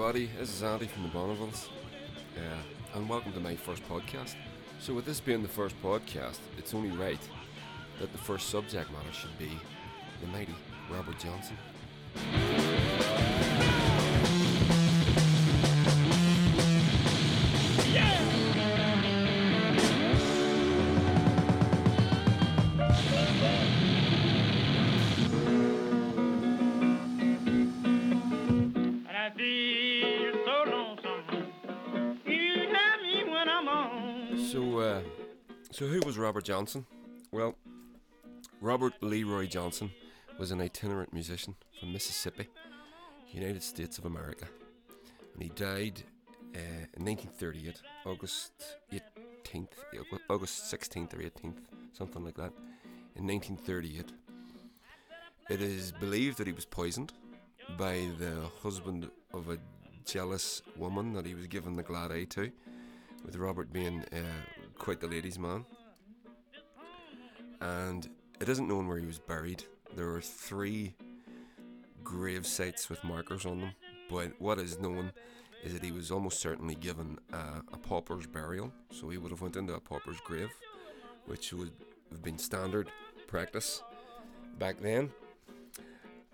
Everybody, this is Andy from the Bonnevilles, uh, and welcome to my first podcast. So, with this being the first podcast, it's only right that the first subject matter should be the mighty Robert Johnson. Was Robert Johnson? Well, Robert Leroy Johnson was an itinerant musician from Mississippi, United States of America, and he died uh, in 1938, August 18th, August 16th or 18th, something like that, in 1938. It is believed that he was poisoned by the husband of a jealous woman that he was given the glad eye to, with Robert being uh, quite the ladies' man. And it isn't known where he was buried. There are three grave sites with markers on them, but what is known is that he was almost certainly given a, a pauper's burial. So he would have went into a pauper's grave, which would have been standard practice back then.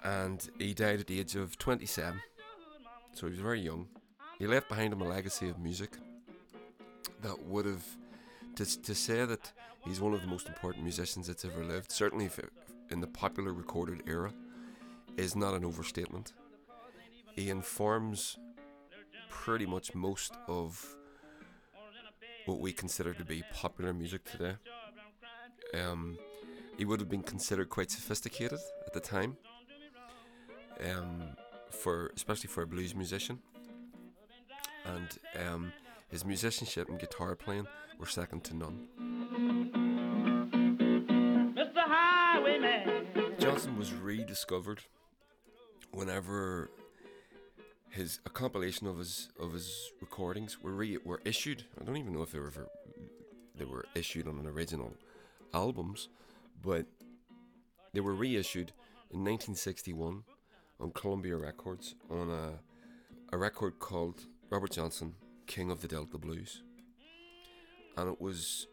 And he died at the age of 27, so he was very young. He left behind him a legacy of music that would have to, to say that he's one of the most important musicians that's ever lived, certainly in the popular recorded era, is not an overstatement. He informs pretty much most of what we consider to be popular music today. Um, he would have been considered quite sophisticated at the time, um, for especially for a blues musician, and um, his musicianship and guitar playing were second to none. Mr. Highwayman. Johnson was rediscovered whenever his a compilation of his of his recordings were re, were issued. I don't even know if they were ever, they were issued on an original albums, but they were reissued in 1961 on Columbia Records on a a record called Robert Johnson King of the Delta Blues, and it was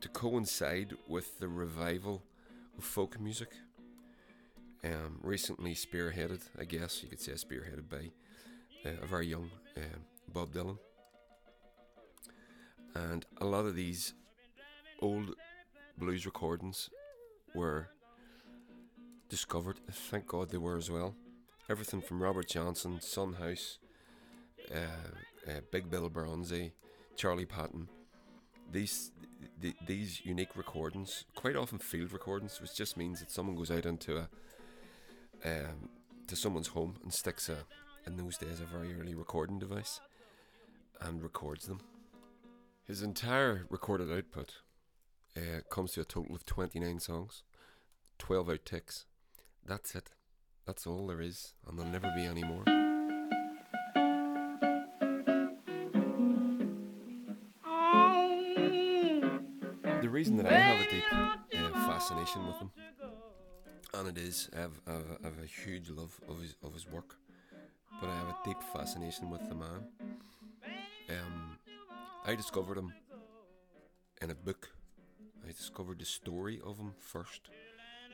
to coincide with the revival of folk music. Um, recently spearheaded, I guess you could say, spearheaded by uh, a very young um, Bob Dylan. And a lot of these old blues recordings were discovered. Thank God they were as well. Everything from Robert Johnson, Son House, uh, uh, Big Bill Broonzy, Charlie Patton. These th- these unique recordings, quite often field recordings, which just means that someone goes out into a um, to someone's home and sticks a in those days a very early recording device and records them. His entire recorded output uh, comes to a total of 29 songs, 12 outtakes. That's it. That's all there is, and there'll never be any more. Reason that I have a deep uh, fascination with him, and it is, I have, I have, I have a huge love of his of his work, but I have a deep fascination with the man. Um, I discovered him in a book. I discovered the story of him first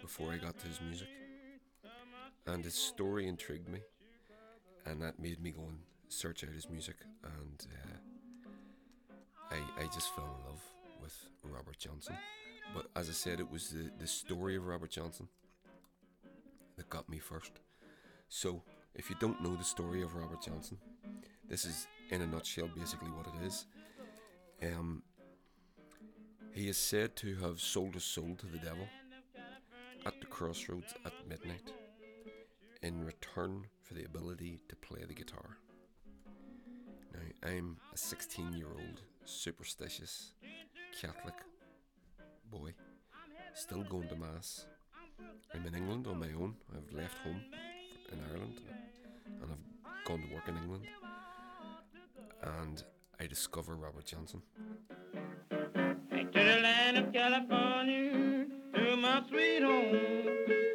before I got to his music, and his story intrigued me, and that made me go and search out his music, and uh, I I just fell in love with Robert Johnson. But as I said, it was the the story of Robert Johnson that got me first. So, if you don't know the story of Robert Johnson, this is in a nutshell basically what it is. Um, he is said to have sold his soul to the devil at the crossroads at midnight in return for the ability to play the guitar. Now, I'm a 16 year old superstitious Catholic boy, still going to Mass. I'm in England on my own. I've left home in Ireland and I've gone to work in England. And I discover Robert Johnson. Back to the land of California, to my sweet home,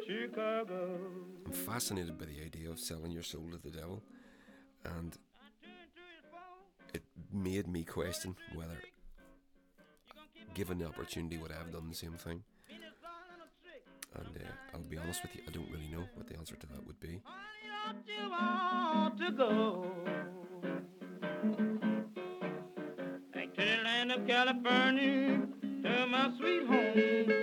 Chicago. I'm fascinated by the idea of selling your soul to the devil. and it made me question whether, given the opportunity, would I have done the same thing. And uh, I'll be honest with you, I don't really know what the answer to that would be. you want to go? Back to the land of California, to my sweet home,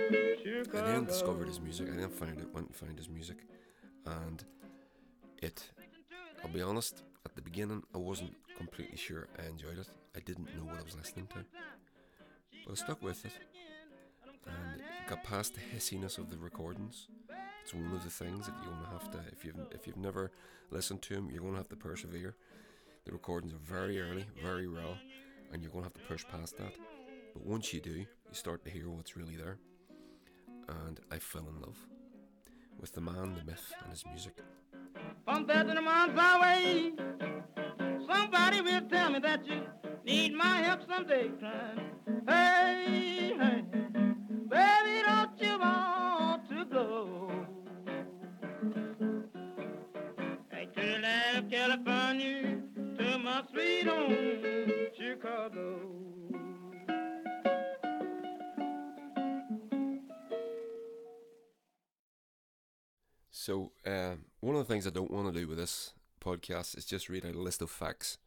I then discovered his music. I then found it, went and found his music, and it. I'll be honest. At the beginning, I wasn't completely sure I enjoyed it. I didn't know what I was listening to, I stuck with it, and got past the hissiness of the recordings. It's one of the things that you're gonna have to, if you've if you've never listened to him, you're gonna have to persevere. The recordings are very early, very raw, and you're gonna have to push past that. But once you do, you start to hear what's really there and I fell in love with the man, the myth, and his music. From away. Somebody will tell me that you need my help someday. Hey, hey, baby, don't you want to go? Of California, to my sweet home, Chicago. So, uh, one of the things I don't want to do with this podcast is just read out a list of facts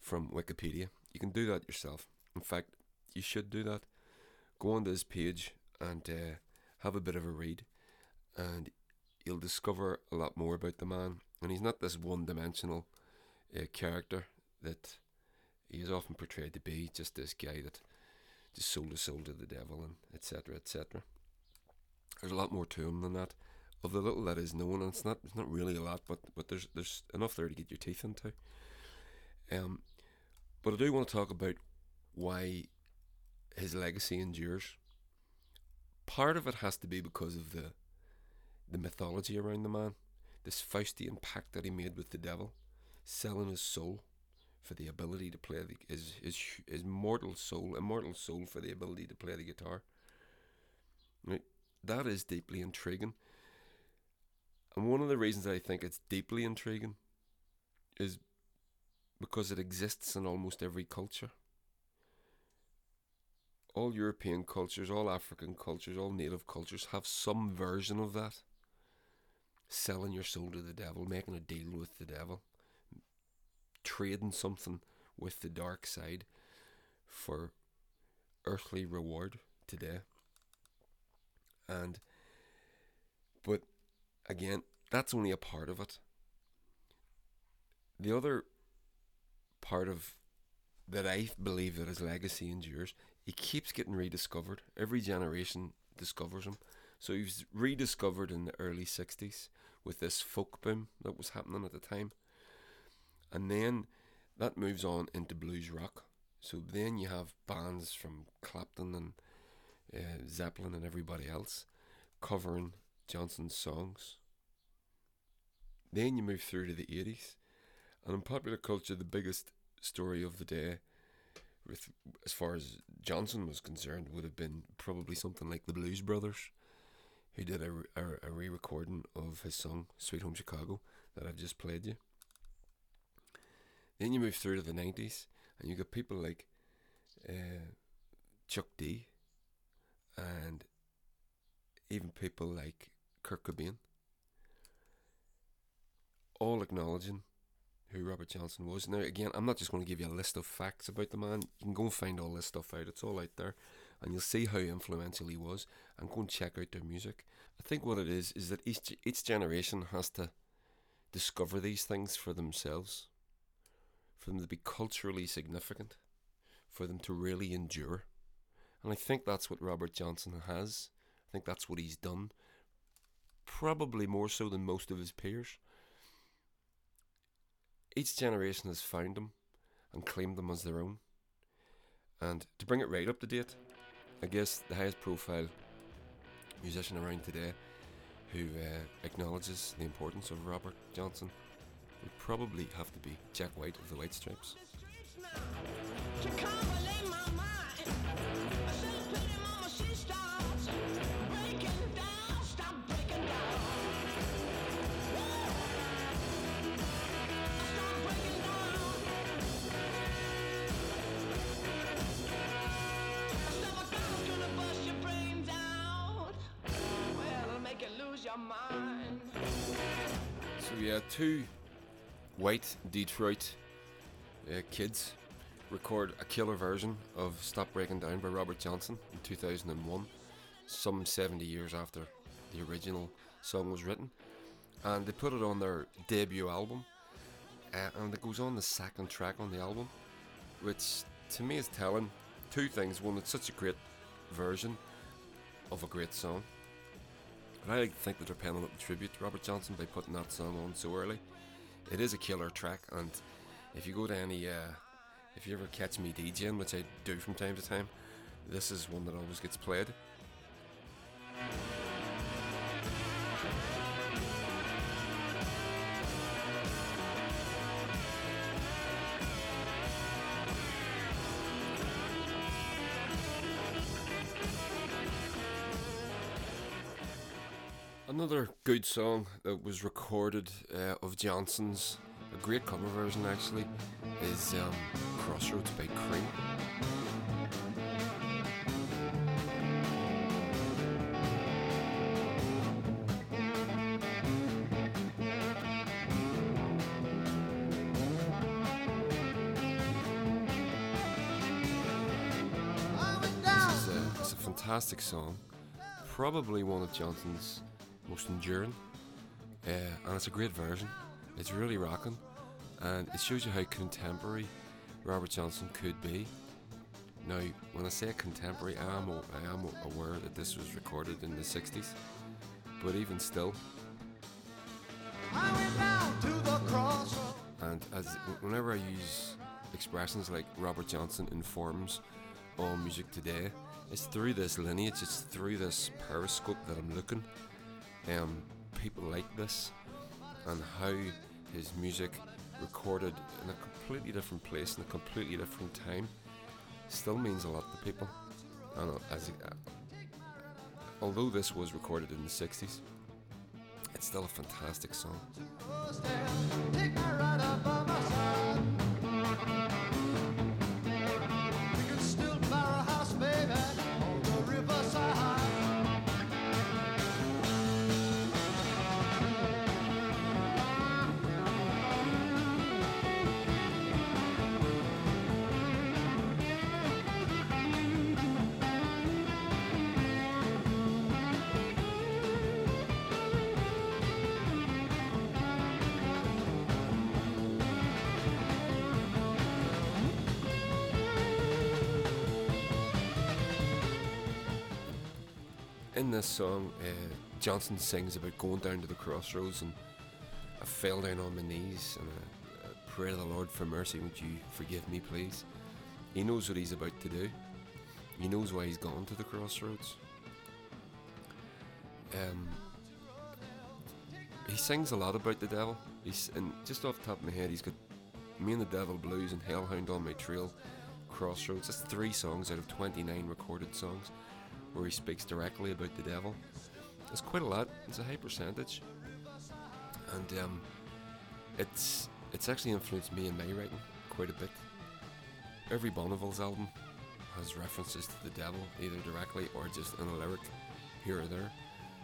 from Wikipedia. You can do that yourself. In fact, you should do that. Go onto his page and uh, have a bit of a read, and you'll discover a lot more about the man. And he's not this one dimensional uh, character that he is often portrayed to be, just this guy that just sold his soul to the devil and etc. etc. There's a lot more to him than that of the little that is known, and it's not it's not really a lot, but but there's there's enough there to get your teeth into. Um, but I do want to talk about why his legacy endures. Part of it has to be because of the the mythology around the man, this Faustian pact that he made with the devil, selling his soul for the ability to play the, his his his mortal soul, immortal soul for the ability to play the guitar. Right, that is deeply intriguing. And one of the reasons I think it's deeply intriguing is because it exists in almost every culture. All European cultures, all African cultures, all native cultures have some version of that. Selling your soul to the devil, making a deal with the devil, trading something with the dark side for earthly reward today. And, but again, that's only a part of it. The other part of that I believe that his legacy endures, he keeps getting rediscovered. Every generation discovers him. So he was rediscovered in the early 60s with this folk boom that was happening at the time. And then that moves on into blues rock. So then you have bands from Clapton and uh, Zeppelin and everybody else covering Johnson's songs. Then you move through to the 80s. And in popular culture, the biggest story of the day, with as far as Johnson was concerned, would have been probably something like the Blues Brothers, who did a, a, a re recording of his song Sweet Home Chicago that I've just played you. Then you move through to the 90s, and you got people like uh, Chuck D, and even people like Kurt Cobain, all acknowledging who Robert Johnson was. Now, again, I'm not just going to give you a list of facts about the man. You can go and find all this stuff out. It's all out there, and you'll see how influential he was. And go and check out their music. I think what it is is that each each generation has to discover these things for themselves, for them to be culturally significant, for them to really endure. And I think that's what Robert Johnson has. I think that's what he's done. Probably more so than most of his peers. Each generation has found them and claimed them as their own. And to bring it right up to date, I guess the highest profile musician around today who uh, acknowledges the importance of Robert Johnson would probably have to be Jack White of the White Stripes. Two white Detroit uh, kids record a killer version of Stop Breaking Down by Robert Johnson in 2001, some 70 years after the original song was written. And they put it on their debut album, uh, and it goes on the second track on the album, which to me is telling two things. One, it's such a great version of a great song. And I like to think that they're paying a little tribute to Robert Johnson by putting that song on so early. It is a killer track, and if you go to any, uh, if you ever catch me DJing, which I do from time to time, this is one that always gets played. Another good song that was recorded uh, of Johnson's, a great cover version actually, is um, Crossroads by Cream. Fantastic song, probably one of Johnson's most enduring, uh, and it's a great version. It's really rocking, and it shows you how contemporary Robert Johnson could be. Now, when I say contemporary, I am I am aware that this was recorded in the '60s, but even still, and as whenever I use expressions like Robert Johnson informs all music today, it's through this lineage, it's through this periscope that I'm looking um, people like this and how his music recorded in a completely different place in a completely different time still means a lot to people. And uh, as uh, although this was recorded in the 60s, it's still a fantastic song. In this song, uh, Johnson sings about going down to the crossroads and I fell down on my knees and I, I pray to the Lord for mercy. Would you forgive me, please? He knows what he's about to do. He knows why he's gone to the crossroads. Um, he sings a lot about the devil. He's and just off the top of my head, he's got "Me and the Devil Blues" and "Hellhound on My Trail," "Crossroads." That's three songs out of 29 recorded songs where he speaks directly about the devil. It's quite a lot. It's a high percentage, and um, it's it's actually influenced me in my writing quite a bit. Every Bonneville's album has references to the devil, either directly or just in a lyric here or there.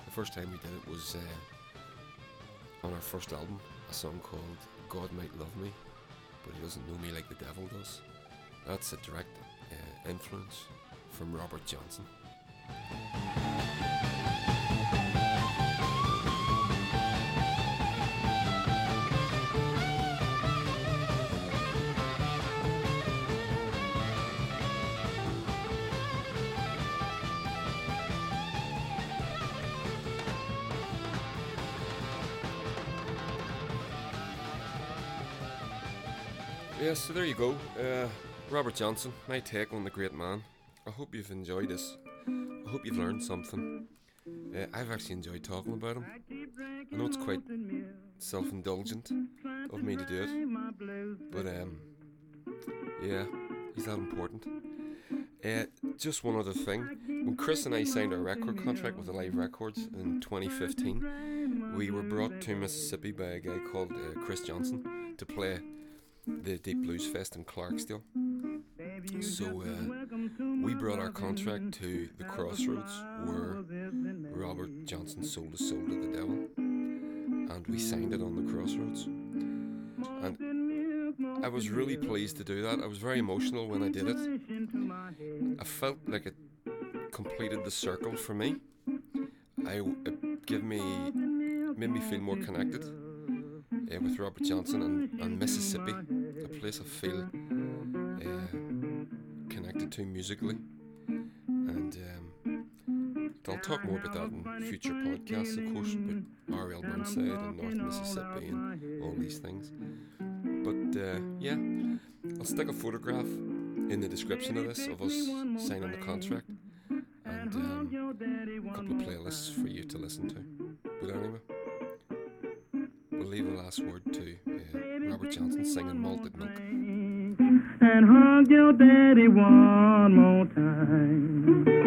The first time we did it was uh, on our first album, a song called "God Might Love Me," but He Doesn't Know Me Like the Devil Does. That's a direct uh, influence from Robert Johnson. Yeah, so there you go. Uh, Robert Johnson, my take on the great man. I hope you've enjoyed this I hope you've learned something. Uh, I've actually enjoyed talking about him. I know it's quite self indulgent of me to do it, but um, yeah, he's that important. Uh, just one other thing. When Chris and I signed our record contract with Alive Records in 2015, we were brought to Mississippi by a guy called uh, Chris Johnson to play the Deep Blues Fest in Clarksdale. So uh, we brought our contract to the crossroads where Robert Johnson sold his soul to the devil. and we signed it on the crossroads. And I was really pleased to do that. I was very emotional when I did it. I felt like it completed the circle for me. I it gave me made me feel more connected uh, with Robert Johnson and, and Mississippi, a place I feel uh, connected to musically. And um, I'll talk more about that in future podcasts, of course, about R.L. Burnside and North Mississippi and all these things. But uh, yeah, I'll stick a photograph in the description of this of us signing the contract and um, a couple of playlists for you to listen to. But anyway, we'll leave the last word to uh, Robert Johnson singing Malted Milk. And hug your daddy one more time.